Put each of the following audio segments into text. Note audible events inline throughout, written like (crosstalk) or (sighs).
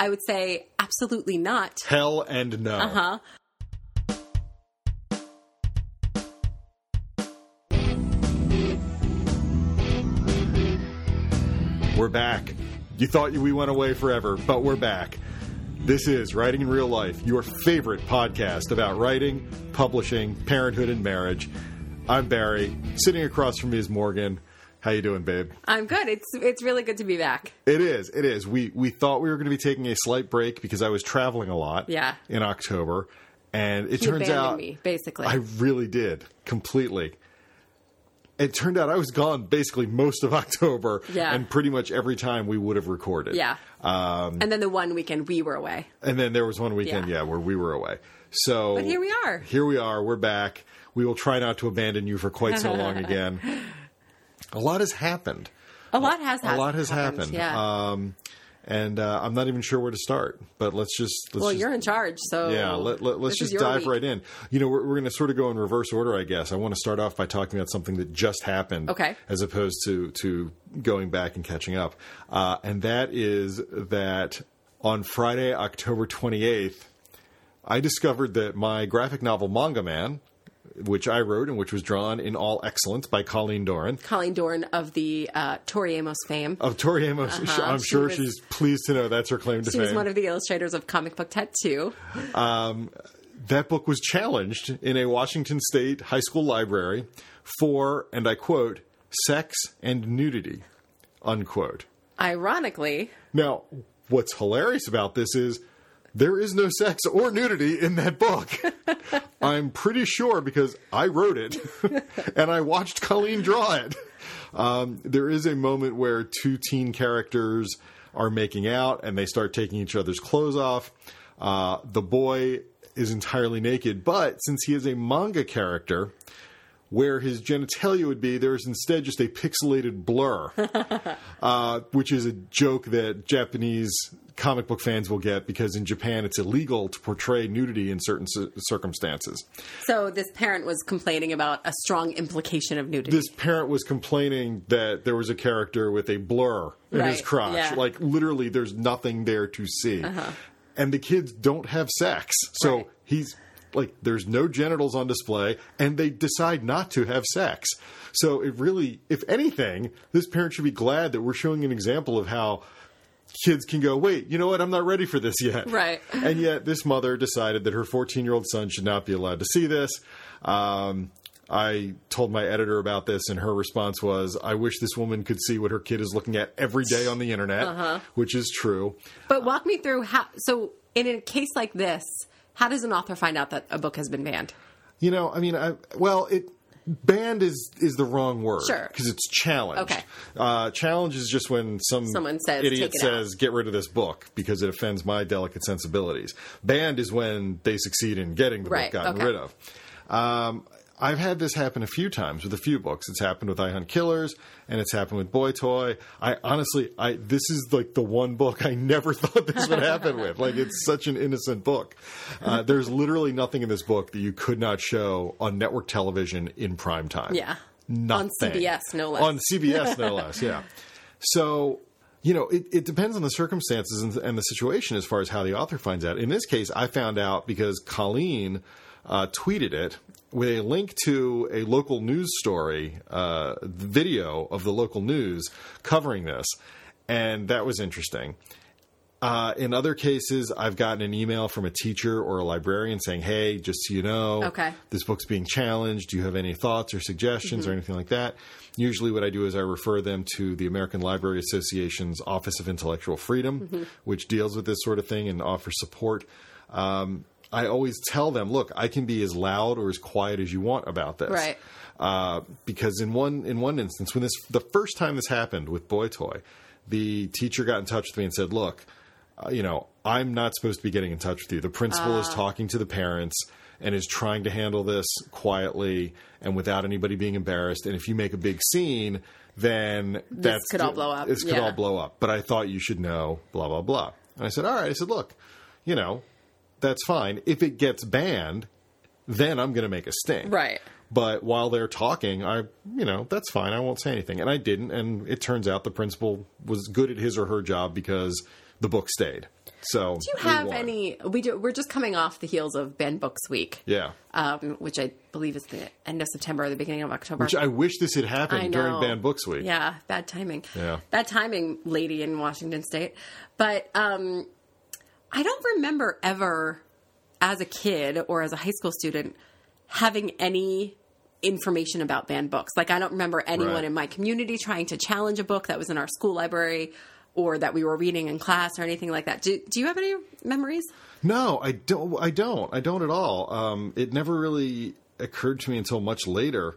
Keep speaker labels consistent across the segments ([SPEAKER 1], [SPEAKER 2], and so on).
[SPEAKER 1] I would say absolutely not.
[SPEAKER 2] Hell and no.
[SPEAKER 1] Uh huh.
[SPEAKER 2] We're back. You thought we went away forever, but we're back. This is Writing in Real Life, your favorite podcast about writing, publishing, parenthood, and marriage. I'm Barry. Sitting across from me is Morgan. How you doing, babe?
[SPEAKER 1] I'm good. It's it's really good to be back.
[SPEAKER 2] It is. It is. We we thought we were going to be taking a slight break because I was traveling a lot.
[SPEAKER 1] Yeah.
[SPEAKER 2] In October, and it
[SPEAKER 1] You
[SPEAKER 2] turns out
[SPEAKER 1] me, basically.
[SPEAKER 2] I really did completely. It turned out I was gone basically most of (laughs) October,
[SPEAKER 1] Yeah.
[SPEAKER 2] and pretty much every time we would have recorded.
[SPEAKER 1] yeah.
[SPEAKER 2] Um,
[SPEAKER 1] and then the one weekend we were away.
[SPEAKER 2] and then there was one weekend,
[SPEAKER 1] Yeah.
[SPEAKER 2] yeah, where we were away. So
[SPEAKER 1] But here we are.
[SPEAKER 2] Here we are. We're back. We will try not to abandon you for quite so long (laughs) again. A lot has happened.
[SPEAKER 1] A lot has
[SPEAKER 2] happened.
[SPEAKER 1] A
[SPEAKER 2] lot has happened.
[SPEAKER 1] Yeah.
[SPEAKER 2] Um, and uh, I'm not even sure where to start. But let's just let's
[SPEAKER 1] well,
[SPEAKER 2] just,
[SPEAKER 1] you're in charge, so
[SPEAKER 2] yeah. Let, let, us
[SPEAKER 1] this
[SPEAKER 2] just dive
[SPEAKER 1] week.
[SPEAKER 2] right in. You know, we're, we're going to sort of go in reverse order, I guess. I want to start off by talking about something that just happened,
[SPEAKER 1] Okay.
[SPEAKER 2] as opposed to to going back and catching up. Uh, and that is that on Friday, October 28th, I discovered that my graphic novel Manga Man, which I wrote and which was drawn in all excellence by Colleen Doran.
[SPEAKER 1] Colleen Doran of the uh, Tori Amos fame.
[SPEAKER 2] Of Tori Amos,
[SPEAKER 1] Uh-huh.
[SPEAKER 2] I'm
[SPEAKER 1] She
[SPEAKER 2] sure
[SPEAKER 1] was-
[SPEAKER 2] she's pleased to know that's her claim to
[SPEAKER 1] She
[SPEAKER 2] fame.
[SPEAKER 1] was one of the illustrators of Comic Book Tattoo.
[SPEAKER 2] that book was challenged in a Washington State high school library for, and I quote, sex and nudity, unquote.
[SPEAKER 1] Ironically,
[SPEAKER 2] Now, what's hilarious about this is there is no sex or nudity in that book. (laughs) I'm pretty sure because I wrote it (laughs) and I watched Colleen draw it. Um, there is a moment where two teen characters are making out and they start taking each other's clothes off. Uh, the boy is entirely naked, but since he is a manga character, where his genitalia would be, there is instead just a pixelated blur, (laughs) uh, which is a joke that Japanese comic book fans will get because in Japan it's illegal to portray nudity in certain c- circumstances.
[SPEAKER 1] so this parent was complaining about a strong implication of nudity.
[SPEAKER 2] This parent was complaining that there was a character with a blur in his crotch.
[SPEAKER 1] yeah. Uh-huh.
[SPEAKER 2] Like literally, there's nothing there to see. And the kids don't have sex. So
[SPEAKER 1] Right.
[SPEAKER 2] he's like, there's no genitals on display, and they decide not to have sex. So it really, if anything, this parent should be glad that we're showing an example of how kids can go, wait, you know what? I'm not ready for this yet.
[SPEAKER 1] Right. (laughs)
[SPEAKER 2] And yet, this mother decided that her 14 year old son should not be allowed to see this. Um, I told my editor about this, and her response was, I wish this woman could see what her kid is looking at every day on the internet,
[SPEAKER 1] Uh-huh.
[SPEAKER 2] which is true.
[SPEAKER 1] But walk me through how. So, in a case like this, how does an author find out that a book has been banned?
[SPEAKER 2] You know, I mean, I, well, it. Banned is is the wrong word
[SPEAKER 1] Sure.
[SPEAKER 2] because it's challenged
[SPEAKER 1] Okay.
[SPEAKER 2] uh, challenge is just when some
[SPEAKER 1] Someone says,
[SPEAKER 2] idiot
[SPEAKER 1] "Take it out."
[SPEAKER 2] says get rid of this book because it offends my delicate sensibilities. Banned is when they succeed in getting the
[SPEAKER 1] Right,
[SPEAKER 2] book gotten
[SPEAKER 1] okay.
[SPEAKER 2] rid of. Um, I've had this happen a few times with a few books. It's happened with I Hunt Killers, and it's happened with Boy Toy. I honestly, I this is like the one book I (laughs) never thought this would happen with. Like it's such an innocent book. Uh, there's literally nothing in this book that you could not show on network television in prime time.
[SPEAKER 1] Yeah.
[SPEAKER 2] nothing
[SPEAKER 1] On CBS, no less.
[SPEAKER 2] On CBS, no (laughs) less. Yeah. So you know, it, it depends on the circumstances and, and the situation as far as how the author finds out. In this case, I found out because Colleen uh, tweeted it with a link to a local news story, uh, video of the local news covering this, and that was interesting. Uh, in other cases, I've gotten an email from a teacher or a librarian saying, "Hey, just so you know,
[SPEAKER 1] Okay.
[SPEAKER 2] this book's being challenged. Do you have any thoughts or suggestions or anything like that?" Usually, what I do is I refer them to the American Library Association's Office of Intellectual Freedom, which deals with this sort of thing and offers support. Um, I always tell them, "Look, I can be as loud or as quiet as you want about this."
[SPEAKER 1] Right.
[SPEAKER 2] uh, because in one in one instance, when this the first time this happened with Boy Toy, the teacher got in touch with me and said, "Look, uh, you know, I'm not supposed to be getting in touch with you. The principal is talking to the parents." And is trying to handle this quietly and without anybody being embarrassed. And if you make a big scene, then that's
[SPEAKER 1] could all blow up.
[SPEAKER 2] This could
[SPEAKER 1] Yeah.
[SPEAKER 2] all blow up. But I thought you should know. Blah blah blah. And I said, all right. I said, look, you know, that's fine. If it gets banned, then I'm going to make a stink.
[SPEAKER 1] Right.
[SPEAKER 2] But while they're talking, I, you know, that's fine. I won't say anything. And I didn't. And it turns out the principal was good at his or her job because the book stayed. So
[SPEAKER 1] Do you have any? We do. We're just coming off the heels of Banned Books Week.
[SPEAKER 2] Yeah.
[SPEAKER 1] Um, which I believe is the end of September or the beginning of October.
[SPEAKER 2] Which I wish this had happened during. Banned Books Week.
[SPEAKER 1] Yeah, bad timing.
[SPEAKER 2] Yeah.
[SPEAKER 1] Bad timing, lady in Washington State. But um, I don't remember ever, as a kid or as a high school student, having any information about banned books. Like, I don't remember anyone
[SPEAKER 2] Right.
[SPEAKER 1] in my community trying to challenge a book that was in our school library or that we were reading in class or anything like that. Do, do you have any memories?
[SPEAKER 2] No, I don't. I don't. I don't at all. Um, it never really occurred to me until much later.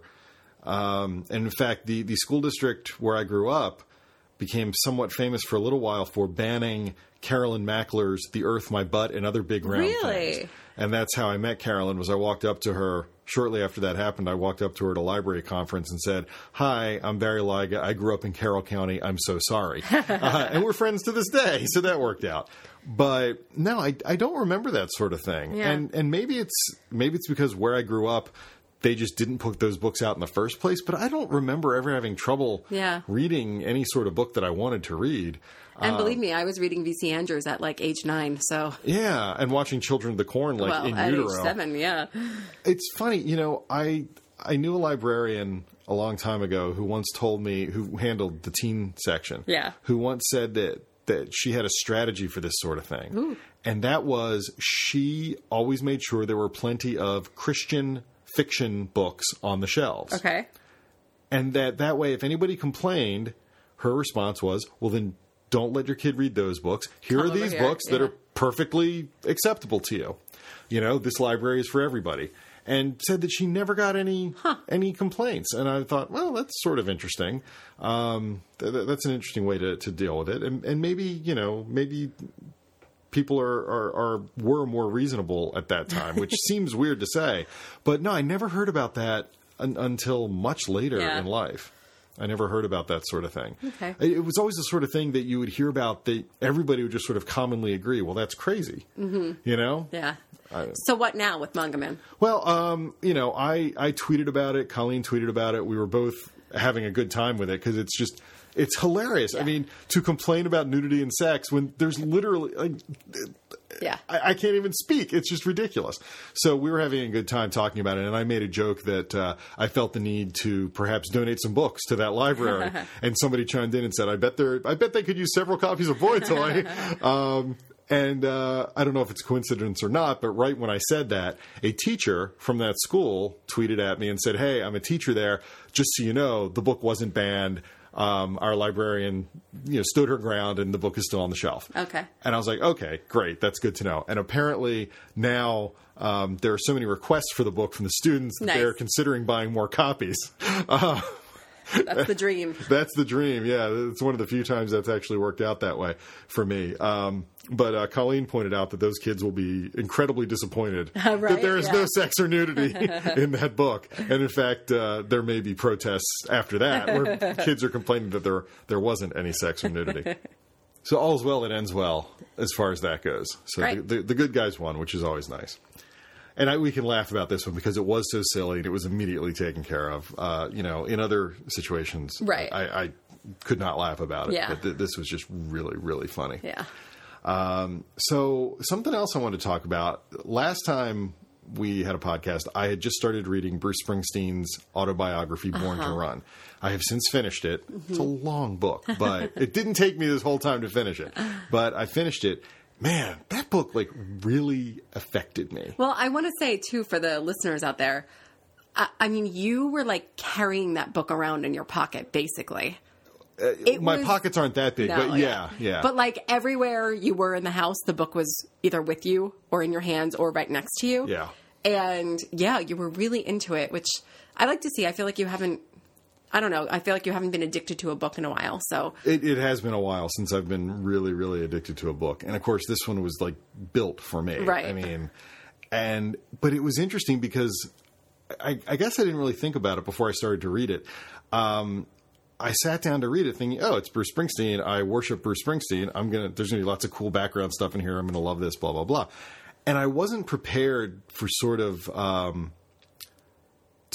[SPEAKER 2] Um, and in fact, the the school district where I grew up became somewhat famous for a little while for banning Carolyn Mackler's "The Earth, My Butt" and other big round
[SPEAKER 1] Really?
[SPEAKER 2] things. And that's how I met Carolyn. Was I walked up to her shortly after that happened? I walked up to her at a library conference and said, "Hi, I'm Barry Lyga. I grew up in Carroll County. I'm so sorry." (laughs) uh, and we're friends to this day, so that worked out. But no, I, I don't remember that sort of thing.
[SPEAKER 1] Yeah.
[SPEAKER 2] And and maybe it's maybe it's because where I grew up, they just didn't put those books out in the first place. But I don't remember ever having trouble
[SPEAKER 1] Yeah.
[SPEAKER 2] reading any sort of book that I wanted to read.
[SPEAKER 1] And believe um, me, I was reading V.C. Andrews at like age nine. So,
[SPEAKER 2] Yeah, and watching Children of the Corn like
[SPEAKER 1] well,
[SPEAKER 2] in
[SPEAKER 1] at
[SPEAKER 2] utero.
[SPEAKER 1] age seven, yeah.
[SPEAKER 2] It's funny, you know, I I knew a librarian a long time ago who once told me who handled the teen section.
[SPEAKER 1] Yeah.
[SPEAKER 2] Who once said that that she had a strategy for this sort of thing. And that was she always made sure there were plenty of Christian fiction books on the shelves.
[SPEAKER 1] Okay.
[SPEAKER 2] And that that way if anybody complained, her response was, "Well then don't let your kid read those books. Here
[SPEAKER 1] Come
[SPEAKER 2] are these
[SPEAKER 1] here."
[SPEAKER 2] books that are perfectly acceptable to you. You know, this library is for everybody." And said that she never got any any complaints, and I thought, well, that's sort of interesting. Um, th- th- that's an interesting way to, to deal with it, and, and maybe you know, maybe people are, are, are were more reasonable at that time, which (laughs) seems weird to say. But no, I never heard about that un- until much later
[SPEAKER 1] Yeah.
[SPEAKER 2] in life. I never heard about that sort of thing.
[SPEAKER 1] Okay.
[SPEAKER 2] It, was always the sort of thing that you would hear about that everybody would just sort of commonly agree. Well, that's crazy. Mm-hmm. You know?
[SPEAKER 1] Yeah. so what now with Manga Man?
[SPEAKER 2] Well, um, you know, I, I tweeted about it. Colleen tweeted about it. We were both having a good time with it because it's just it's hilarious. I mean, to complain about nudity and sex when there's literally like
[SPEAKER 1] Yeah.
[SPEAKER 2] I, I can't even speak. It's just ridiculous. So we were having a good time talking about it, and I made a joke that uh, I felt the need to perhaps donate some books to that library. (laughs) and somebody chimed in and said, "I bet they I bet they could use several copies of Boy Toy." (laughs) um, and uh, I don't know if it's coincidence or not, but right when I said that, a teacher from that school tweeted at me and said, "Hey, I'm a teacher there. Just so you know, the book wasn't banned." Um, our librarian, you know, stood her ground, and the book is still on the shelf.
[SPEAKER 1] Okay.
[SPEAKER 2] And I was like, okay, great, that's good to know. And apparently now um, there are so many requests for the book from the students that
[SPEAKER 1] Nice.
[SPEAKER 2] they're considering buying more copies. (laughs)
[SPEAKER 1] That's the dream. (laughs)
[SPEAKER 2] That's the dream. Yeah, it's one of the few times that's actually worked out that way for me. Um, but uh, Colleen pointed out that those kids will be incredibly disappointed (laughs) that
[SPEAKER 1] Right,
[SPEAKER 2] there is
[SPEAKER 1] yeah.
[SPEAKER 2] no sex or nudity (laughs) in that book. And in fact, uh, there may be protests after that where kids are complaining that there there wasn't any sex or nudity. So all's well that ends well as far as that goes. So the, the, the good guys won, which is always nice. And I, we can laugh about this one because it was so silly and it was immediately taken care of. Uh, you know, in other situations,
[SPEAKER 1] Right.
[SPEAKER 2] I, I could not laugh about it.
[SPEAKER 1] Yeah.
[SPEAKER 2] But th- this was just really, really funny.
[SPEAKER 1] Yeah.
[SPEAKER 2] So something else I wanted to talk about. Last time we had a podcast, I had just started reading Bruce Springsteen's autobiography, Born
[SPEAKER 1] Uh-huh.
[SPEAKER 2] to Run. I have since finished it. It's a
[SPEAKER 1] Mm-hmm.
[SPEAKER 2] long book, but it didn't take me this whole time to finish it. (laughs) But I finished it. Man, that book like really affected me.
[SPEAKER 1] Well, I want to say too for the listeners out there. I, I mean, you were like carrying that book around in your pocket, basically. Uh, it
[SPEAKER 2] My
[SPEAKER 1] was-
[SPEAKER 2] pockets aren't that big,
[SPEAKER 1] No,
[SPEAKER 2] but yeah, yeah.
[SPEAKER 1] But like everywhere you were in the house, the book was either with you or in your hands or right next to you.
[SPEAKER 2] Yeah.
[SPEAKER 1] And yeah, you were really into it, which I like to see. I feel like you haven't. I don't know. I feel like you haven't been addicted to a book in a while. So
[SPEAKER 2] It, it has been a while since I've been really, really addicted to a book, and of course, this one was like built for me.
[SPEAKER 1] Right.
[SPEAKER 2] I mean, and but it was interesting because I, I guess I didn't really think about it before I started to read it. Um, I sat down to read it, thinking, "Oh, it's Bruce Springsteen. I worship Bruce Springsteen. I'm gonna. There's gonna be lots of cool background stuff in here. I'm gonna love this. Blah blah blah." And I wasn't prepared for sort of. Um,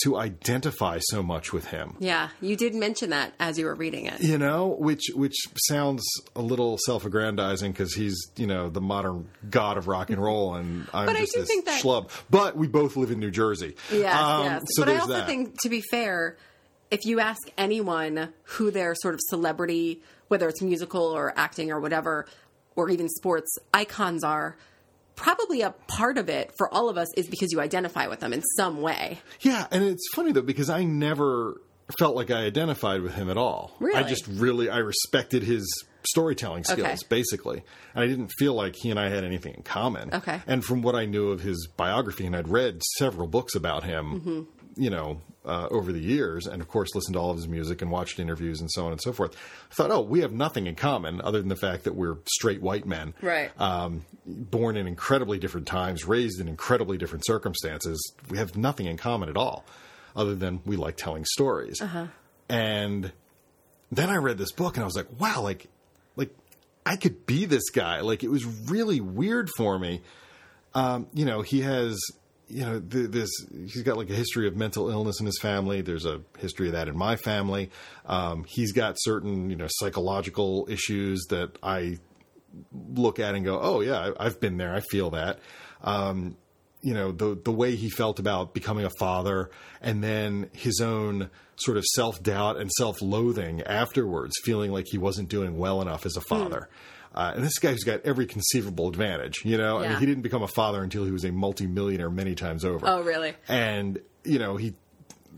[SPEAKER 2] to identify so much with him.
[SPEAKER 1] Yeah, you did mention that as you were reading it.
[SPEAKER 2] You know, which which sounds a little self-aggrandizing because he's you know the modern god of rock and roll, and I'm
[SPEAKER 1] But I
[SPEAKER 2] just
[SPEAKER 1] do
[SPEAKER 2] this
[SPEAKER 1] think that-
[SPEAKER 2] schlub. But we both live in New Jersey.
[SPEAKER 1] Yes,
[SPEAKER 2] Um,
[SPEAKER 1] yes.
[SPEAKER 2] So
[SPEAKER 1] but I also
[SPEAKER 2] that.
[SPEAKER 1] think, to be fair, if you ask anyone who their sort of celebrity, whether it's musical or acting or whatever, or even sports icons are, probably a part of it for all of us is because you identify with them in some way.
[SPEAKER 2] Yeah, and it's funny though because I never felt like I identified with him at all.
[SPEAKER 1] Really?
[SPEAKER 2] I just really I respected his storytelling skills
[SPEAKER 1] Okay.
[SPEAKER 2] basically. And I didn't feel like he and I had anything in common.
[SPEAKER 1] Okay.
[SPEAKER 2] And from what I knew of his biography and I'd read several books about him,
[SPEAKER 1] Mm-hmm.
[SPEAKER 2] you know, uh, over the years and of course listened to all of his music and watched interviews and so on and so forth. I thought, "Oh, we have nothing in common other than the fact that we're straight white men."
[SPEAKER 1] Right.
[SPEAKER 2] um, born in incredibly different times, raised in incredibly different circumstances. We have nothing in common at all, other than we like telling stories. And then I read this book, and I was like, wow, like, like I could be this guy. Like it was really weird for me. Um, you know, he has. You know, th- this he's got like a history of mental illness in his family. There's a history of that in my family. Um, he's got certain, you know, psychological issues that I look at and go, "Oh yeah, I- I've been there. I feel that." Um, you know, the the way he felt about becoming a father, and then his own sort of self doubt and self loathing afterwards, feeling like he wasn't doing well enough as a father. Uh, and this guy who's got every conceivable advantage, you know, I mean, he didn't become a father until he was a multimillionaire many times over.
[SPEAKER 1] Oh, really?
[SPEAKER 2] And you know, he.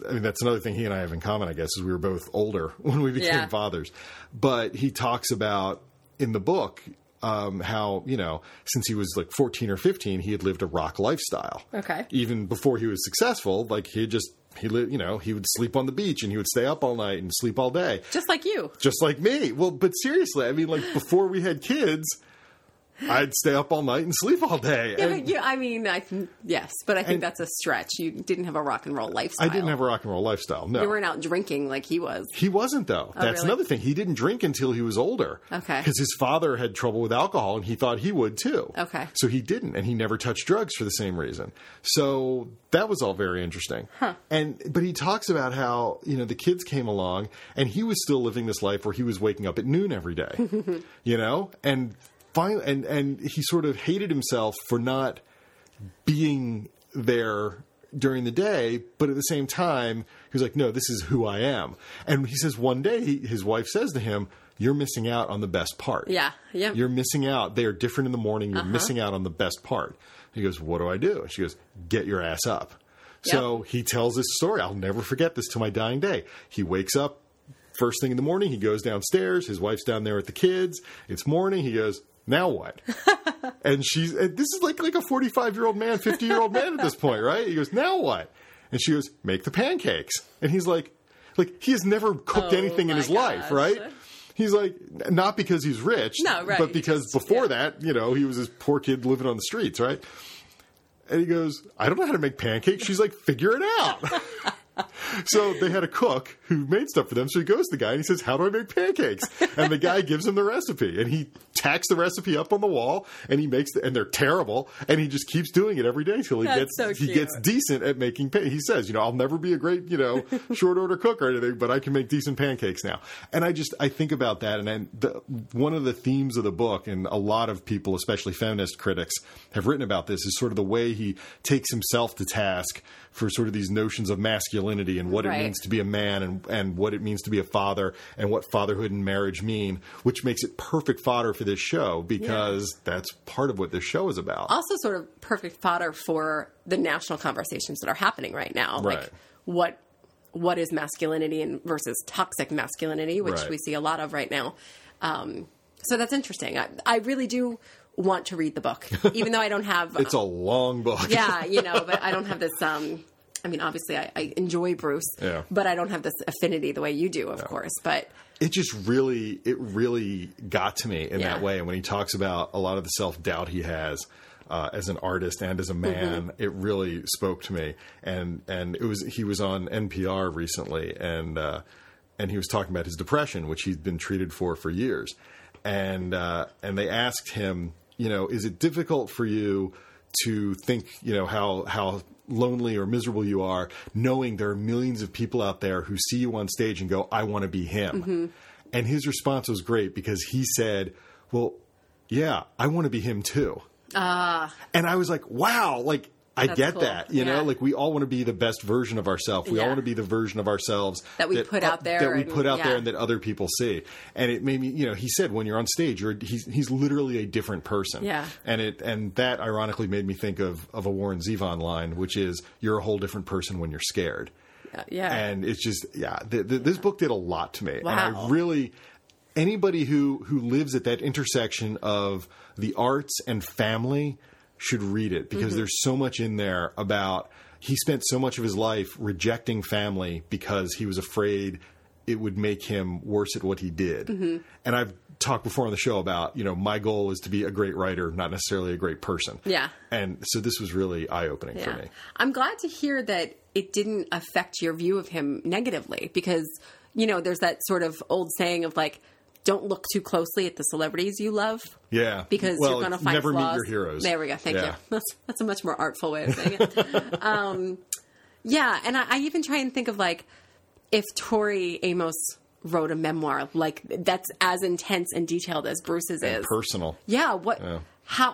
[SPEAKER 2] I mean, that's another thing he and I have in common, I guess, is we were both older (laughs) when we became
[SPEAKER 1] Yeah.
[SPEAKER 2] fathers. But he talks about in the book um, how you know since he was like 14 or 15, he had lived a rock lifestyle.
[SPEAKER 1] Okay.
[SPEAKER 2] Even before he was successful, like he had just he lived, you know, he would sleep on the beach and he would stay up all night and sleep all day
[SPEAKER 1] Just like you.
[SPEAKER 2] just like me. Well, but seriously, I mean, like before we had kids, I'd stay up all night and sleep all day.
[SPEAKER 1] Yeah,
[SPEAKER 2] And
[SPEAKER 1] but yeah, I mean, I can, yes, but I think that's a stretch. You didn't have a rock and roll lifestyle.
[SPEAKER 2] I didn't have a rock and roll lifestyle. No,
[SPEAKER 1] You weren't out drinking like he was.
[SPEAKER 2] He wasn't though. Oh, that's
[SPEAKER 1] Oh, really?
[SPEAKER 2] another thing. He didn't drink until he was older.
[SPEAKER 1] Okay.
[SPEAKER 2] Because his father had trouble with alcohol and he thought he would too.
[SPEAKER 1] Okay.
[SPEAKER 2] So he didn't and he never touched drugs for the same reason. So that was all very interesting. Huh. And but he talks about how, you know, the kids came along and he was still living this life where he was waking up at noon every day. (laughs) you know? And finally and and he sort of hated himself for not being there during the day, but at the same time, he was like, no, this is who I am. And he says one day, he, his wife says to him, you're missing out on the best part.
[SPEAKER 1] Yeah, yeah.
[SPEAKER 2] You're missing out. They are different in the morning. You're uh-huh. missing out on the best part. He goes, what do I do? And she goes, get your ass up. So he tells this story. I'll never forget this till my dying day. He wakes up first thing in the morning. He goes downstairs. His wife's down there with the kids. It's morning. He goes, now what? (laughs) and she's and this is like like a 45 year old man 50 year old man at this point right? He goes now what? And she goes make the pancakes. And he's like like he has never cooked
[SPEAKER 1] Oh,
[SPEAKER 2] anything in his life right? He's like not because he's rich
[SPEAKER 1] No, right.
[SPEAKER 2] but because
[SPEAKER 1] Just-
[SPEAKER 2] before
[SPEAKER 1] yeah.
[SPEAKER 2] that you know he was this poor kid living on the streets right? And he goes i don't know how to make pancakes. She's like figure it out (laughs) So they had a cook who made stuff for them. So he goes to the guy and he says, "How do I make pancakes?" And the guy gives him the recipe, and he tacks the recipe up on the wall, and he makes, the, and they're terrible, and he just keeps doing it every day until he
[SPEAKER 1] That's
[SPEAKER 2] gets
[SPEAKER 1] so
[SPEAKER 2] he gets decent at making. Pa- he says, "You know, I'll never be a great, you know, (laughs) short order cook or anything, but I can make decent pancakes now." And I just I think about that, and then the, one of the themes of the book, and a lot of people, especially feminist critics, have written about this, is sort of the way he takes himself to task for sort of these notions of masculinity and what it means to be a man and, and what it means to be a father and what fatherhood and marriage mean, which makes it perfect fodder for this show because that's part of what this show is about.
[SPEAKER 1] also sort of perfect fodder for the national conversations that are happening right now.
[SPEAKER 2] Right.
[SPEAKER 1] Like what what is masculinity and versus toxic masculinity, which
[SPEAKER 2] Right.
[SPEAKER 1] we see a lot of right now. Um, so that's interesting. I, I really do want to read the book, (laughs) even though I don't have.
[SPEAKER 2] It's a long book.
[SPEAKER 1] yeah, you know, (laughs) but I don't have this. Um, I mean, obviously, I, I enjoy Bruce,
[SPEAKER 2] Yeah.
[SPEAKER 1] but I don't have this affinity the way you do, of course. But
[SPEAKER 2] it just really it really got to me in
[SPEAKER 1] Yeah.
[SPEAKER 2] that way and when he talks about a lot of the self-doubt he has uh, as an artist and as a man it really spoke to me and and it was he was on NPR recently and uh, and he was talking about his depression which he'd been treated for for years and uh, and they asked him you know is it difficult for you to think, you know, how how lonely or miserable you are, knowing there are millions of people out there who see you on stage and go, "I want to be him."
[SPEAKER 1] Mm-hmm.
[SPEAKER 2] And his response was great because he said, "Well, yeah, I want to be him too."
[SPEAKER 1] Ah,
[SPEAKER 2] And I was like, "Wow!" Like. I
[SPEAKER 1] That's
[SPEAKER 2] get
[SPEAKER 1] cool.
[SPEAKER 2] that, you
[SPEAKER 1] Yeah.
[SPEAKER 2] know, like we all want to be the best version of ourselves. We all want to be the version of ourselves
[SPEAKER 1] That we put out there
[SPEAKER 2] that we
[SPEAKER 1] and-
[SPEAKER 2] put out
[SPEAKER 1] yeah.
[SPEAKER 2] there, and that other people see. And it made me, you know, he said when you're on stage, you're he's he's literally a different person.
[SPEAKER 1] Yeah.
[SPEAKER 2] And it and that ironically made me think of of a Warren Zevon line, which is you're a whole different person when you're scared.
[SPEAKER 1] yeah, yeah.
[SPEAKER 2] And it's just yeah, th th this book did a lot to me, and I really anybody who who lives at that intersection of the arts and family should read it because
[SPEAKER 1] Mm-hmm.
[SPEAKER 2] there's so much in there about he spent so much of his life rejecting family because he was afraid it would make him worse at what he did.
[SPEAKER 1] Mm-hmm.
[SPEAKER 2] And I've talked before on the show about, you know, my goal is to be a great writer, not necessarily a great person.
[SPEAKER 1] Yeah.
[SPEAKER 2] And so this was really eye opening for me.
[SPEAKER 1] I'm glad to hear that it didn't affect your view of him negatively because, you know, there's that sort of old saying of like, don't look too closely at the celebrities you love
[SPEAKER 2] Yeah.
[SPEAKER 1] because
[SPEAKER 2] well,
[SPEAKER 1] you're going to find
[SPEAKER 2] never
[SPEAKER 1] flaws.
[SPEAKER 2] meet your heroes.
[SPEAKER 1] There we go. Thank
[SPEAKER 2] Yeah.
[SPEAKER 1] you. (laughs) That's, that's a much more artful way of saying it. (laughs) um, yeah, and I, I even try and think of like if Tori Amos wrote a memoir like that's as intense and detailed as Bruce's is.
[SPEAKER 2] Personal.
[SPEAKER 1] Yeah. What?
[SPEAKER 2] Yeah.
[SPEAKER 1] How?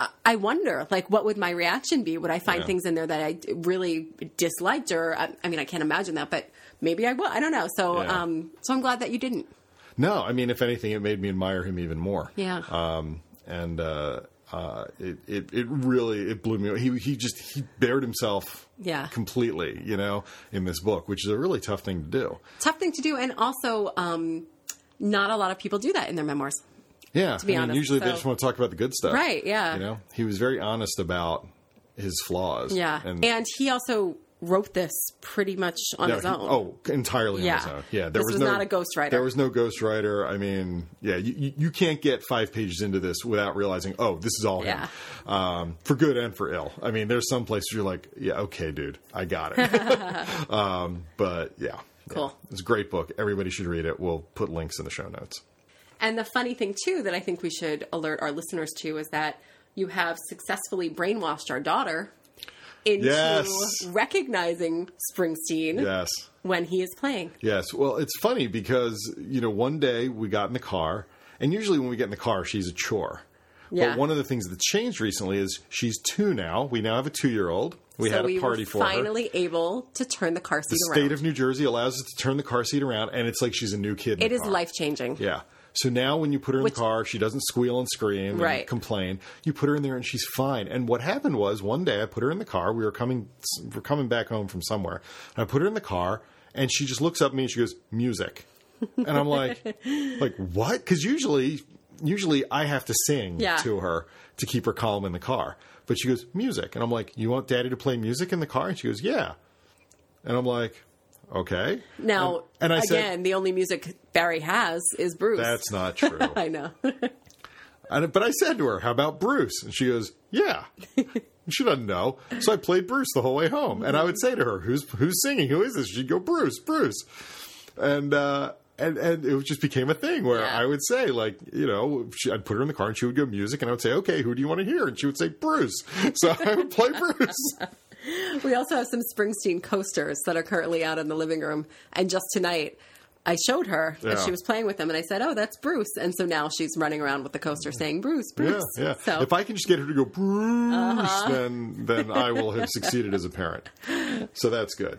[SPEAKER 1] I- I wonder, like, what would my reaction be? Would I find
[SPEAKER 2] Yeah.
[SPEAKER 1] things in there that I really disliked, or I, I mean, I can't imagine that, but maybe I will. I don't know. So,
[SPEAKER 2] Yeah.
[SPEAKER 1] um, so I'm glad that you didn't.
[SPEAKER 2] No, I mean, if anything, it made me admire him even more.
[SPEAKER 1] Yeah.
[SPEAKER 2] Um, and uh, uh, it, it it really it blew me. away. He he just he bared himself.
[SPEAKER 1] Yeah.
[SPEAKER 2] Completely, you know, in this book, which is a really tough thing to do.
[SPEAKER 1] Tough thing to do, and also, um, not a lot of people do that in their memoirs.
[SPEAKER 2] Yeah.
[SPEAKER 1] be
[SPEAKER 2] I mean,
[SPEAKER 1] honest,
[SPEAKER 2] usually they just want to talk about the good stuff.
[SPEAKER 1] Right, yeah.
[SPEAKER 2] You know, he was very honest about his flaws.
[SPEAKER 1] Yeah,
[SPEAKER 2] And,
[SPEAKER 1] and, he also wrote this pretty much on
[SPEAKER 2] No,
[SPEAKER 1] his
[SPEAKER 2] he-
[SPEAKER 1] own.
[SPEAKER 2] oh, entirely
[SPEAKER 1] Yeah.
[SPEAKER 2] on his own. Yeah, there
[SPEAKER 1] This
[SPEAKER 2] was,
[SPEAKER 1] was
[SPEAKER 2] no,
[SPEAKER 1] not a ghostwriter.
[SPEAKER 2] There was no ghostwriter. I mean, yeah, you, you, can't get five pages into this without realizing, oh, this is all him, um, for good and for ill. I mean, there's some places you're like, yeah, okay, dude, I got it. (laughs) um, but yeah,
[SPEAKER 1] Cool.
[SPEAKER 2] yeah. it's a great book. Everybody should read it. We'll put links in the show notes.
[SPEAKER 1] And the funny thing, too, that I think we should alert our listeners to is that you have successfully brainwashed our daughter into
[SPEAKER 2] Yes.
[SPEAKER 1] recognizing Springsteen
[SPEAKER 2] Yes.
[SPEAKER 1] when he is playing.
[SPEAKER 2] Yes. Well, it's funny because, you know, one day we got in the car, and usually when we get in the car, she's a chore.
[SPEAKER 1] Yeah.
[SPEAKER 2] But one of the things that's changed recently is she's two now. We now have a two year old. We
[SPEAKER 1] so
[SPEAKER 2] had a
[SPEAKER 1] we
[SPEAKER 2] party
[SPEAKER 1] were
[SPEAKER 2] for her.
[SPEAKER 1] finally able to turn the car seat
[SPEAKER 2] The
[SPEAKER 1] around.
[SPEAKER 2] state of New Jersey allows us to turn the car seat around, and it's like she's a new kid.
[SPEAKER 1] It
[SPEAKER 2] the
[SPEAKER 1] is life changing.
[SPEAKER 2] Yeah. So now when you put her in
[SPEAKER 1] Which-
[SPEAKER 2] the car, she doesn't squeal and scream and complain. You put her in there and she's fine. And what happened was one day I put her in the car. We were coming we're coming back home from somewhere. And I put her in the car and she just looks up at me and she goes, "Music." And I'm like (laughs) like what? Cuz usually usually I have to sing
[SPEAKER 1] Yeah.
[SPEAKER 2] to her to keep her calm in the car. But she goes, "Music." And I'm like, "You want daddy to play music in the car?" And she goes, "Yeah." And I'm like, "Okay."
[SPEAKER 1] Now,
[SPEAKER 2] and, and I
[SPEAKER 1] again,
[SPEAKER 2] said,
[SPEAKER 1] the only music Barry has is Bruce.
[SPEAKER 2] "That's not (laughs) true."
[SPEAKER 1] I know. (laughs)
[SPEAKER 2] And, but I said to her, "How about Bruce?" And she goes, "Yeah." (laughs) she doesn't know, so I played Bruce the whole way home. And I would say to her, "Who's who's singing? Who is this?" She'd go, "Bruce, Bruce," and uh, and and it just became a thing where
[SPEAKER 1] Yeah.
[SPEAKER 2] I would say, like, you know, she, I'd put her in the car and she would go music, and I would say, "Okay, who do you want to hear?" And she would say, "Bruce." So I would play Bruce.
[SPEAKER 1] We also have some Springsteen coasters that are currently out in the living room. And just tonight, I showed her
[SPEAKER 2] Yeah.
[SPEAKER 1] and she was playing with them, and I said, "Oh, that's Bruce." And so now she's running around with the coaster saying, "Bruce, Bruce."
[SPEAKER 2] yeah.
[SPEAKER 1] So Uh-huh.
[SPEAKER 2] If I can just get her to go Bruce, then then I will have succeeded as a parent. So that's good.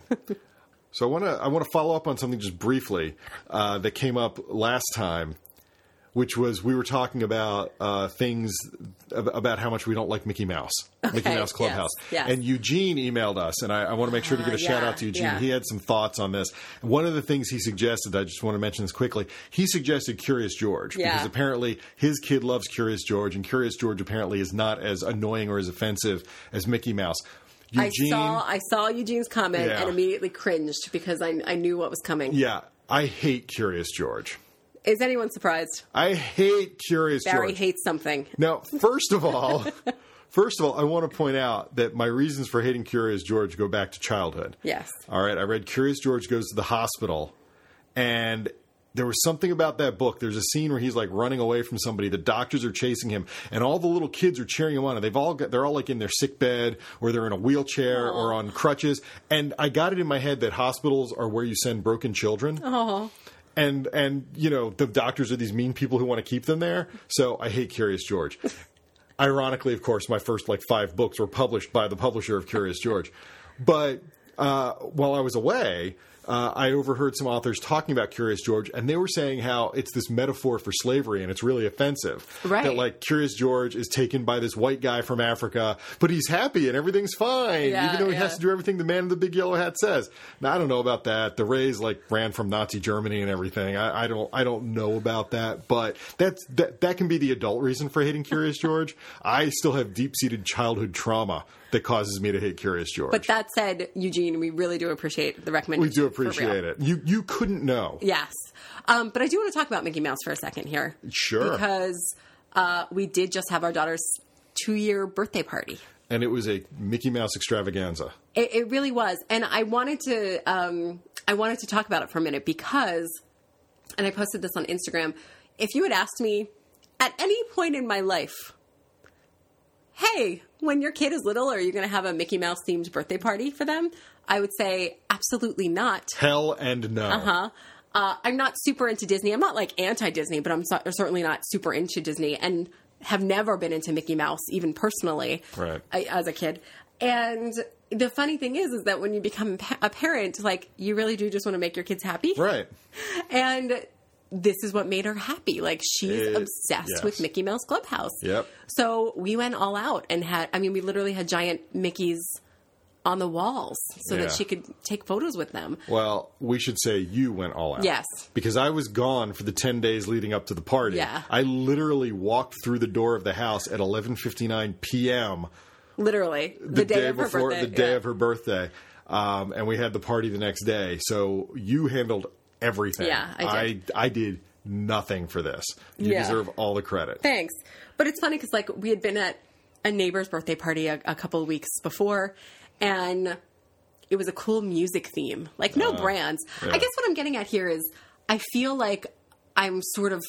[SPEAKER 2] So I want to I want to follow up on something just briefly uh, that came up last time, which was we were talking about uh, things ab- about how much we don't like Mickey Mouse, Mickey Mouse Clubhouse,
[SPEAKER 1] yes, yes.
[SPEAKER 2] and Eugene emailed us, and I, I want to make sure to give a
[SPEAKER 1] Uh,
[SPEAKER 2] shout out to Eugene.
[SPEAKER 1] yeah.
[SPEAKER 2] He had some thoughts on this. One of the things he suggested, I just want to mention this quickly. He suggested Curious George
[SPEAKER 1] Yeah.
[SPEAKER 2] because apparently his kid loves Curious George, and Curious George apparently is not as annoying or as offensive as Mickey Mouse. Eugene,
[SPEAKER 1] I saw I saw Eugene's comment
[SPEAKER 2] Yeah.
[SPEAKER 1] and immediately cringed because I, I knew what was coming.
[SPEAKER 2] yeah, I hate Curious George.
[SPEAKER 1] Is anyone surprised?
[SPEAKER 2] I hate Curious George.
[SPEAKER 1] Barry
[SPEAKER 2] George.
[SPEAKER 1] hates something.
[SPEAKER 2] Now, first of all, (laughs) first of all, I want to point out that my reasons for hating Curious George go back to childhood.
[SPEAKER 1] Yes.
[SPEAKER 2] All right, I read Curious George goes to the hospital, and there was something about that book. There's a scene where he's like running away from somebody. The doctors are chasing him, and all the little kids are cheering him on. And they've all got, they're all like in their sick bed, or they're in a wheelchair, or on crutches. And I got it in my head that hospitals are where you send broken children.
[SPEAKER 1] Oh,
[SPEAKER 2] And and you know the doctors are these mean people who want to keep them there. So I hate Curious George. (laughs) Ironically, of course, my first like five books were published by the publisher of Curious George. But uh, while I was away, uh, I overheard some authors talking about Curious George, and they were saying how it's this metaphor for slavery, and it's really offensive.
[SPEAKER 1] Right.
[SPEAKER 2] That like Curious George is taken by this white guy from Africa, but he's happy and everything's fine,
[SPEAKER 1] Yeah,
[SPEAKER 2] even though he
[SPEAKER 1] yeah.
[SPEAKER 2] has to do everything the man in the big yellow hat says. Now I don't know about that. The Reys like ran from Nazi Germany and everything. I, I don't I don't know about that, but that's that that can be the adult reason for hating Curious George. I still have deep seated childhood trauma that causes me to hate Curious George.
[SPEAKER 1] but that said, Eugene, we really do appreciate the recommendation. we do
[SPEAKER 2] appreciate it. You you couldn't know.
[SPEAKER 1] Yes. Um, but I do want to talk about Mickey Mouse for a second here.
[SPEAKER 2] Sure.
[SPEAKER 1] Because uh, we did just have our daughter's two year birthday party.
[SPEAKER 2] And it was a Mickey Mouse extravaganza.
[SPEAKER 1] It, it really was, and I wanted to um, I wanted to talk about it for a minute because, and I posted this on Instagram. If you had asked me at any point in my life, hey, when your kid is little, are you going to have a Mickey Mouse themed birthday party for them? I would say absolutely not.
[SPEAKER 2] Hell and no.
[SPEAKER 1] Uh-huh. Uh, I'm not super into Disney. I'm not like anti Disney, but I'm so- certainly not super into Disney and have never been into Mickey Mouse, even personally,
[SPEAKER 2] Right.
[SPEAKER 1] I, as a kid. And the funny thing is, is that when you become a parent, like you really do just want to make your kids happy.
[SPEAKER 2] Right. (laughs)
[SPEAKER 1] And this is what made her happy. Like she's
[SPEAKER 2] It-
[SPEAKER 1] obsessed
[SPEAKER 2] yes.
[SPEAKER 1] with Mickey Mouse Clubhouse.
[SPEAKER 2] Yep.
[SPEAKER 1] So we went all out and had, I mean, we literally had giant Mickeys on the walls so
[SPEAKER 2] Yeah.
[SPEAKER 1] that she could take photos with them.
[SPEAKER 2] Well, we should say you went all out.
[SPEAKER 1] Yes.
[SPEAKER 2] Because I was gone for the 10 days leading up to the party.
[SPEAKER 1] Yeah.
[SPEAKER 2] I literally walked through the door of the house at 11:59 p.m.
[SPEAKER 1] Literally, the,
[SPEAKER 2] the,
[SPEAKER 1] day, of her
[SPEAKER 2] before
[SPEAKER 1] birthday.
[SPEAKER 2] the day
[SPEAKER 1] Yeah.
[SPEAKER 2] of her birthday. Um, and we had the party the next day. So you handled everything.
[SPEAKER 1] Yeah, I did.
[SPEAKER 2] I, I did nothing for this. You
[SPEAKER 1] Yeah.
[SPEAKER 2] deserve all the credit.
[SPEAKER 1] Thanks. But it's funny because like we had been at a neighbor's birthday party a, a couple of weeks before, and it was a cool music theme. Like no uh, brands.
[SPEAKER 2] yeah.
[SPEAKER 1] I guess what I'm getting at here is I feel like I'm sort of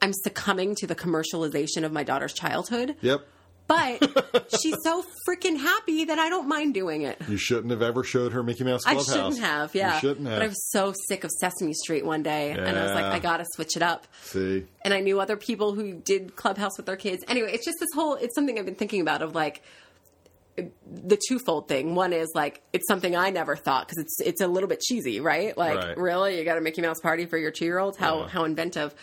[SPEAKER 1] I'm succumbing to the commercialization of my daughter's childhood.
[SPEAKER 2] Yep.
[SPEAKER 1] But she's so freaking happy that I don't mind doing it.
[SPEAKER 2] You shouldn't have ever showed her Mickey Mouse Clubhouse.
[SPEAKER 1] I shouldn't have, yeah.
[SPEAKER 2] You shouldn't have.
[SPEAKER 1] But I was so sick of Sesame Street one day, and I was like, I gotta switch it up.
[SPEAKER 2] See?
[SPEAKER 1] and I knew other people who did Clubhouse with their kids. Anyway, it's just this whole it's something I've been thinking about of like the twofold thing. One is like it's something I never thought because it's it's a little bit cheesy, right? Like
[SPEAKER 2] Right.
[SPEAKER 1] really, you got a Mickey Mouse party for your two year old? How
[SPEAKER 2] Yeah.
[SPEAKER 1] how inventive,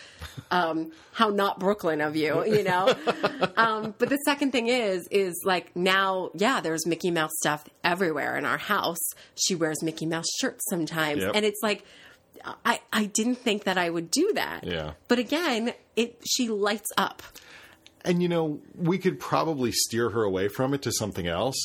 [SPEAKER 1] um, how not Brooklyn of you, you know? (laughs) um, but the second thing is is like now, yeah, there's Mickey Mouse stuff everywhere in our house. She wears Mickey Mouse shirts sometimes,
[SPEAKER 2] Yep.
[SPEAKER 1] and it's like. I, I didn't think that I would do that.
[SPEAKER 2] Yeah.
[SPEAKER 1] But again, it she lights up.
[SPEAKER 2] And you know, we could probably steer her away from it to something else,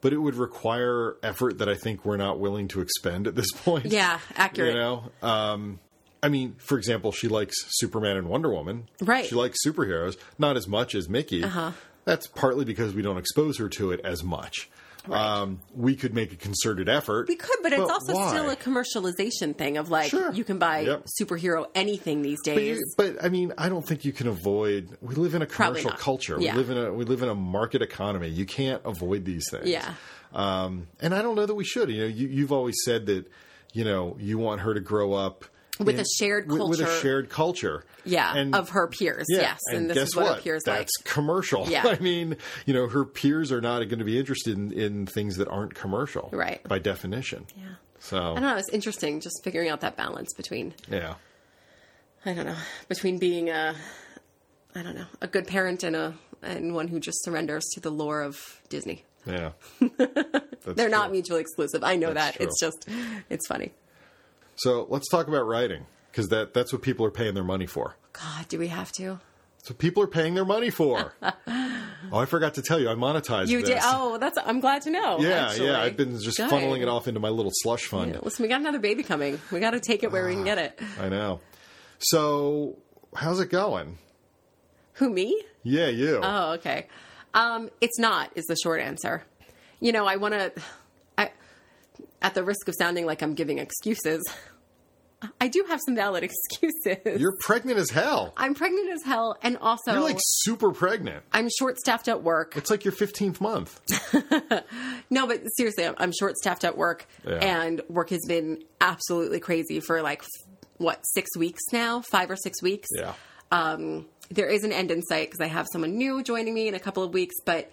[SPEAKER 2] but it would require effort that I think we're not willing to expend at this (laughs) point.
[SPEAKER 1] Yeah, accurate.
[SPEAKER 2] You know, um, I mean, for example, she likes Superman and Wonder Woman.
[SPEAKER 1] Right.
[SPEAKER 2] She likes superheroes, not as much as Mickey.
[SPEAKER 1] Uh-huh.
[SPEAKER 2] That's partly because we don't expose her to it as much. Um, we could make a concerted effort.
[SPEAKER 1] We could, but it's also
[SPEAKER 2] why?
[SPEAKER 1] still a commercialization thing of like
[SPEAKER 2] Sure.
[SPEAKER 1] you can buy
[SPEAKER 2] Yep.
[SPEAKER 1] superhero anything these
[SPEAKER 2] But,
[SPEAKER 1] days.
[SPEAKER 2] you- but I mean, I don't think you can avoid. We live in a commercial culture.
[SPEAKER 1] Yeah.
[SPEAKER 2] We live in a we live in a market economy. You can't avoid these things.
[SPEAKER 1] Yeah.
[SPEAKER 2] Um, and I don't know that we should. You know, you, you've always said that. You know, you want her to grow up
[SPEAKER 1] With
[SPEAKER 2] in-
[SPEAKER 1] a shared
[SPEAKER 2] with- with, a
[SPEAKER 1] culture.
[SPEAKER 2] shared culture.
[SPEAKER 1] yeah,
[SPEAKER 2] and
[SPEAKER 1] of her peers.
[SPEAKER 2] yeah,
[SPEAKER 1] yes, and, this
[SPEAKER 2] guess
[SPEAKER 1] is what,
[SPEAKER 2] what?
[SPEAKER 1] her peers
[SPEAKER 2] That's
[SPEAKER 1] like.
[SPEAKER 2] commercial.
[SPEAKER 1] Yeah. (laughs)
[SPEAKER 2] I mean, you know, her peers are not going to be interested in, in things that aren't commercial,
[SPEAKER 1] Right.
[SPEAKER 2] By definition.
[SPEAKER 1] Yeah.
[SPEAKER 2] So
[SPEAKER 1] I don't know. It's interesting just figuring out that balance between
[SPEAKER 2] yeah,
[SPEAKER 1] I don't know between being a I don't know a good parent and a and one who just surrenders to the lore of Disney.
[SPEAKER 2] yeah. (laughs)
[SPEAKER 1] They're not mutually exclusive. I know
[SPEAKER 2] That's
[SPEAKER 1] that. It's just it's funny.
[SPEAKER 2] So let's talk about writing because that that's what people are paying their money for.
[SPEAKER 1] God, do we have to?
[SPEAKER 2] So people are paying their money for. (laughs) oh, I forgot to tell you, I monetized
[SPEAKER 1] You
[SPEAKER 2] this.
[SPEAKER 1] did. Oh, that's. I'm glad to know.
[SPEAKER 2] yeah,
[SPEAKER 1] actually.
[SPEAKER 2] yeah. I've been just
[SPEAKER 1] Good.
[SPEAKER 2] funneling it off into my little slush fund.
[SPEAKER 1] Yeah, Listen, we got another baby coming. We got to take it where we can get it. (sighs)
[SPEAKER 2] I know. So how's it going?
[SPEAKER 1] Who me?
[SPEAKER 2] Yeah, you.
[SPEAKER 1] Oh, okay. Um, it's not is the short answer. You know, I want to. At the risk of sounding like I'm giving excuses, I do have some valid (laughs) excuses.
[SPEAKER 2] You're pregnant as hell.
[SPEAKER 1] I'm pregnant as hell, and also
[SPEAKER 2] You're like super pregnant.
[SPEAKER 1] I'm short staffed at work.
[SPEAKER 2] It's like your 15th month. (laughs)
[SPEAKER 1] No, but seriously, I'm, I'm short staffed at work,
[SPEAKER 2] Yeah.
[SPEAKER 1] and work has been absolutely crazy for like what six weeks now, five or six weeks.
[SPEAKER 2] Yeah.
[SPEAKER 1] Um, there is an end in sight because I have someone new joining me in a couple of weeks, but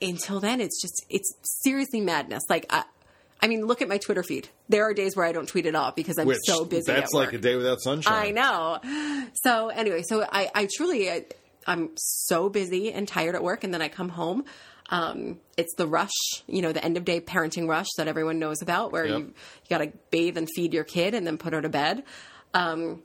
[SPEAKER 1] until then, it's just it's seriously madness. Like, I, I mean, look at my Twitter feed. There are days where I don't tweet at all because I'm
[SPEAKER 2] Which
[SPEAKER 1] so busy.
[SPEAKER 2] that's
[SPEAKER 1] at
[SPEAKER 2] like a day without sunshine.
[SPEAKER 1] I know. So anyway, so I, I truly, I, I'm so busy and tired at work, and then I come home. Um, it's the rush, you know, the end of day parenting rush that everyone knows about, where
[SPEAKER 2] Yep.
[SPEAKER 1] you you got to bathe and feed your kid and then put her to bed. Um,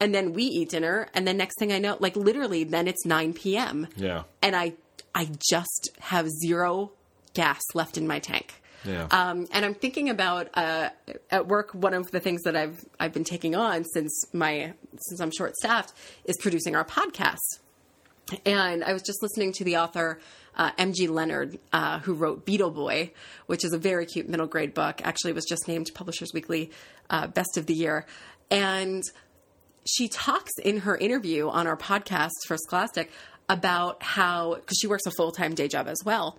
[SPEAKER 1] and then we eat dinner, and then next thing I know, like literally, then it's 9 p.m.
[SPEAKER 2] Yeah.
[SPEAKER 1] and I I just have zero gas left in my tank.
[SPEAKER 2] Yeah.
[SPEAKER 1] Um, and I'm thinking about uh, at work. One of the things that I've I've been taking on since my since I'm short staffed is producing our podcast. And I was just listening to the author uh, M.G. Leonard, uh, who wrote Beetle Boy, which is a very cute middle grade book. Actually, was just named Publishers Weekly uh, Best of the Year. And she talks in her interview on our podcast for Scholastic about how because she works a full time day job as well,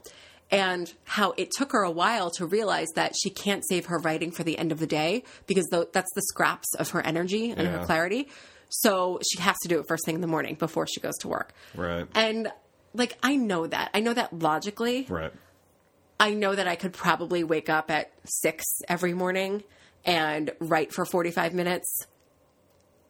[SPEAKER 1] and how it took her a while to realize that she can't save her writing for the end of the day because that's the scraps of her energy and
[SPEAKER 2] Yeah.
[SPEAKER 1] her clarity. So she has to do it first thing in the morning before she goes to work.
[SPEAKER 2] Right.
[SPEAKER 1] And like I know that. I know that logically.
[SPEAKER 2] right.
[SPEAKER 1] I know that I could probably wake up at six every morning and write for 45 minutes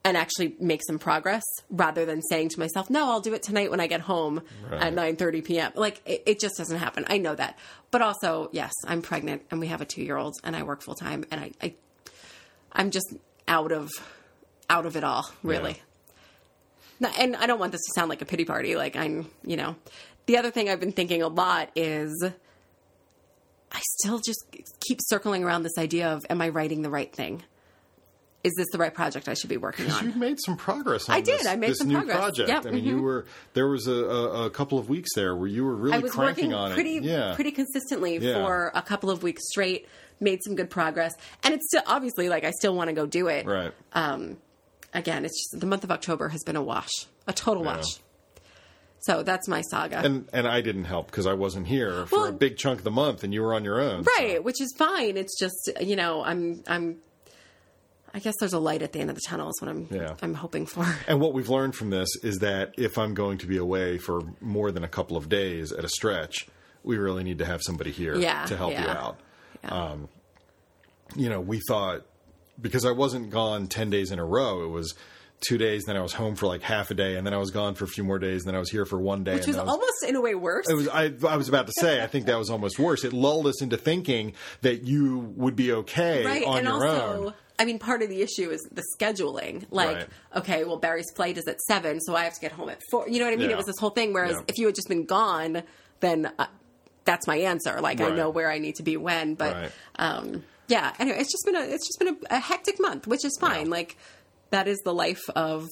[SPEAKER 1] and actually make some progress rather than saying to myself, no, I'll do it tonight when I get home at
[SPEAKER 2] Right.
[SPEAKER 1] 9.30 p.m. Like it, it just doesn't happen. I know that. But also, yes, I'm pregnant and we have a two year old and I work full time and I, I, I'm just out of, out of it all really.
[SPEAKER 2] Yeah.
[SPEAKER 1] And I don't want this to sound like a pity party. Like I'm, you know, the other thing I've been thinking a lot is I still just keep circling around this idea of am I writing the right thing? Is this the right project I should be working on?
[SPEAKER 2] You
[SPEAKER 1] on?
[SPEAKER 2] made some progress on
[SPEAKER 1] I did. I made
[SPEAKER 2] this
[SPEAKER 1] some
[SPEAKER 2] new
[SPEAKER 1] progress.
[SPEAKER 2] project.
[SPEAKER 1] Yep,
[SPEAKER 2] I mean, you
[SPEAKER 1] mhm.
[SPEAKER 2] were there was a, a, couple of weeks there where you were really
[SPEAKER 1] I was
[SPEAKER 2] cranking
[SPEAKER 1] working
[SPEAKER 2] on
[SPEAKER 1] pretty
[SPEAKER 2] it. Yeah.
[SPEAKER 1] pretty consistently
[SPEAKER 2] Yeah.
[SPEAKER 1] for a couple of weeks straight, made some good progress. And it's still obviously like I still want to go do it.
[SPEAKER 2] right.
[SPEAKER 1] Um again, it's just the month of October has been a wash. A total wash. So that's my saga.
[SPEAKER 2] and and I didn't help because I wasn't here for
[SPEAKER 1] Well-
[SPEAKER 2] a big chunk of the month, and you were on your own. so-
[SPEAKER 1] Right, which is fine. It's just you know, I'm I'm. I guess there's a light at the end of the tunnel. Is what I'm
[SPEAKER 2] Yeah.
[SPEAKER 1] I'm hoping for. (laughs)
[SPEAKER 2] And what we've learned from this is that if I'm going to be away for more than a couple of days at a stretch, we really need to have somebody here
[SPEAKER 1] Yeah,
[SPEAKER 2] to help you out.
[SPEAKER 1] Yeah.
[SPEAKER 2] Um, you know, we thought because I wasn't gone 10 days in a row, it was two days, then I was home for like half a day, and then I was gone for a few more days, and then I was here for one day.
[SPEAKER 1] Which was
[SPEAKER 2] then
[SPEAKER 1] almost in a way worse.
[SPEAKER 2] It was. I, I was about to say. I think that was almost worse. It lulled us into thinking that you would be okay
[SPEAKER 1] right,
[SPEAKER 2] on
[SPEAKER 1] and
[SPEAKER 2] your
[SPEAKER 1] also,
[SPEAKER 2] own.
[SPEAKER 1] I mean, part of the issue is the scheduling. Like,
[SPEAKER 2] Right.
[SPEAKER 1] okay, well, Barry's flight is at seven, so I have to get home at four. You know what I mean?
[SPEAKER 2] Yeah.
[SPEAKER 1] It was this whole thing. Whereas
[SPEAKER 2] Yeah.
[SPEAKER 1] if you had just been gone, then uh, that's my answer. Like, I know where I need to be when. But
[SPEAKER 2] Right.
[SPEAKER 1] um, yeah, anyway, it's just been a it's just been a, a hectic month, which is fine.
[SPEAKER 2] Yeah.
[SPEAKER 1] Like, that is the life of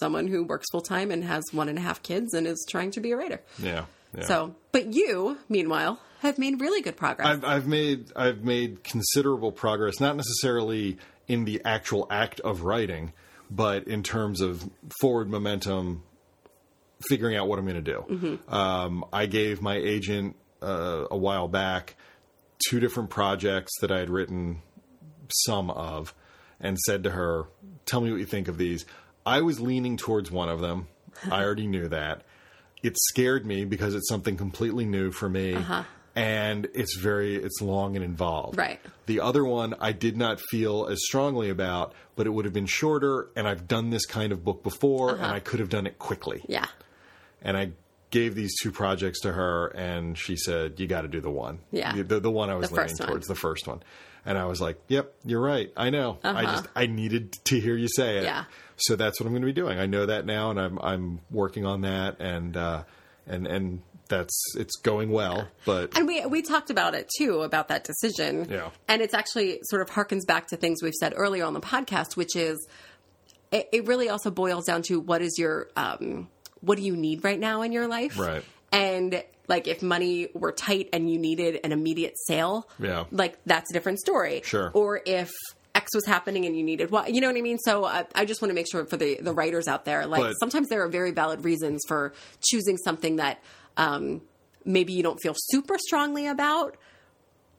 [SPEAKER 1] someone who works full time and has one and a half kids and is trying to be a writer.
[SPEAKER 2] Yeah. Yeah.
[SPEAKER 1] So, but you, meanwhile, have made really good progress.
[SPEAKER 2] I've, I've made I've made considerable progress, not necessarily in the actual act of writing, but in terms of forward momentum, figuring out what I'm going to do.
[SPEAKER 1] Mm-hmm.
[SPEAKER 2] Um, I gave my agent uh, a while back two different projects that I had written some of, and said to her, "Tell me what you think of these." I was leaning towards one of them. I (laughs) already knew that. It scared me because it's something completely new for me. And it's very it's long and involved.
[SPEAKER 1] Right.
[SPEAKER 2] The other one I did not feel as strongly about, but it would have been shorter and I've done this kind of book before and I could have done it quickly.
[SPEAKER 1] yeah.
[SPEAKER 2] And I gave these two projects to her and she said, You gotta do the one.
[SPEAKER 1] Yeah.
[SPEAKER 2] The the one I was leaning towards, the first one. And I was like, Yep, you're right. I know. I just I needed to hear you say it.
[SPEAKER 1] Uh-huh. Yeah.
[SPEAKER 2] So that's what I'm gonna be doing. I know that now and I'm I'm working on that and uh and and that's it's going well. But
[SPEAKER 1] And we we talked about it too about that decision.
[SPEAKER 2] Yeah.
[SPEAKER 1] And it's actually sort of harkens back to things we've said earlier on the podcast, which is it, it really also boils down to what is your um what do you need right now in your life?
[SPEAKER 2] Right.
[SPEAKER 1] And like if money were tight and you needed an immediate sale,
[SPEAKER 2] Yeah.
[SPEAKER 1] like that's a different story.
[SPEAKER 2] Sure.
[SPEAKER 1] Or if X was happening and you needed what you know what I mean. So uh, I just want to make sure for the the writers out there, like
[SPEAKER 2] But-
[SPEAKER 1] sometimes there are very valid reasons for choosing something that um, maybe you don't feel super strongly about,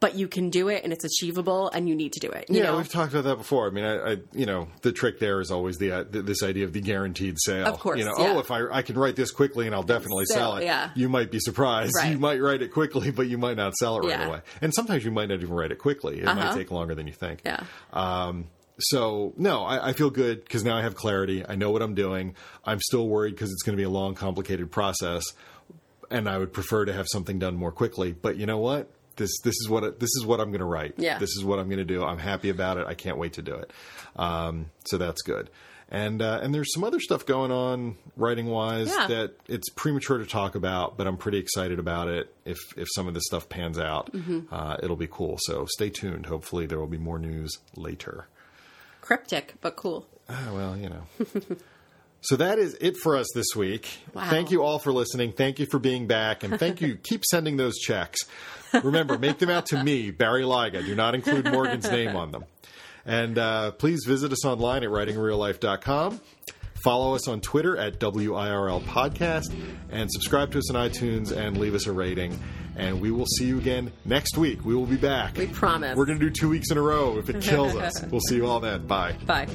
[SPEAKER 1] but you can do it and it's achievable and you need to do it. You
[SPEAKER 2] Yeah,
[SPEAKER 1] know?
[SPEAKER 2] we've talked about that before. I mean, I, I you know, the trick there is always the uh, th- this idea of the guaranteed sale.
[SPEAKER 1] Of course,
[SPEAKER 2] you know,
[SPEAKER 1] yeah.
[SPEAKER 2] oh, if I I can write this quickly and I'll definitely
[SPEAKER 1] Sell,
[SPEAKER 2] sell it.
[SPEAKER 1] yeah.
[SPEAKER 2] You might be surprised.
[SPEAKER 1] Right.
[SPEAKER 2] You might write it quickly, but you might not sell it right
[SPEAKER 1] Yeah.
[SPEAKER 2] away. And sometimes you might not even write it quickly. It might
[SPEAKER 1] Uh-huh.
[SPEAKER 2] take longer than you think.
[SPEAKER 1] Yeah.
[SPEAKER 2] Um, so no, I, I feel good because now I have clarity. I know what I'm doing. I'm still worried because it's going to be a long, complicated process, and I would prefer to have something done more quickly. But you know what? This this is what this is what I'm going to write.
[SPEAKER 1] Yeah.
[SPEAKER 2] This is what I'm going to do. I'm happy about it. I can't wait to do it. Um, so that's good. And uh, and there's some other stuff going on writing wise
[SPEAKER 1] Yeah.
[SPEAKER 2] that it's premature to talk about, but I'm pretty excited about it. If if some of this stuff pans out,
[SPEAKER 1] Mm-hmm.
[SPEAKER 2] uh, it'll be cool. So stay tuned. Hopefully there will be more news later.
[SPEAKER 1] Cryptic, but cool.
[SPEAKER 2] Ah, well, you know. (laughs) so that is it for us this week.
[SPEAKER 1] Wow.
[SPEAKER 2] Thank you all for listening. Thank you for being back, and thank you. (laughs) Keep sending those checks. Remember, make them out to me, Barry Lyga. Do not include Morgan's name on them. And uh, please visit us online at writingreallife.com. Follow us on Twitter at WIRL Podcast and subscribe to us on iTunes and leave us a rating. And we will see you again next week. We will be back.
[SPEAKER 1] We promise.
[SPEAKER 2] We're going to do two weeks in a row if it kills us. (laughs) we'll see you all then. Bye.
[SPEAKER 1] Bye.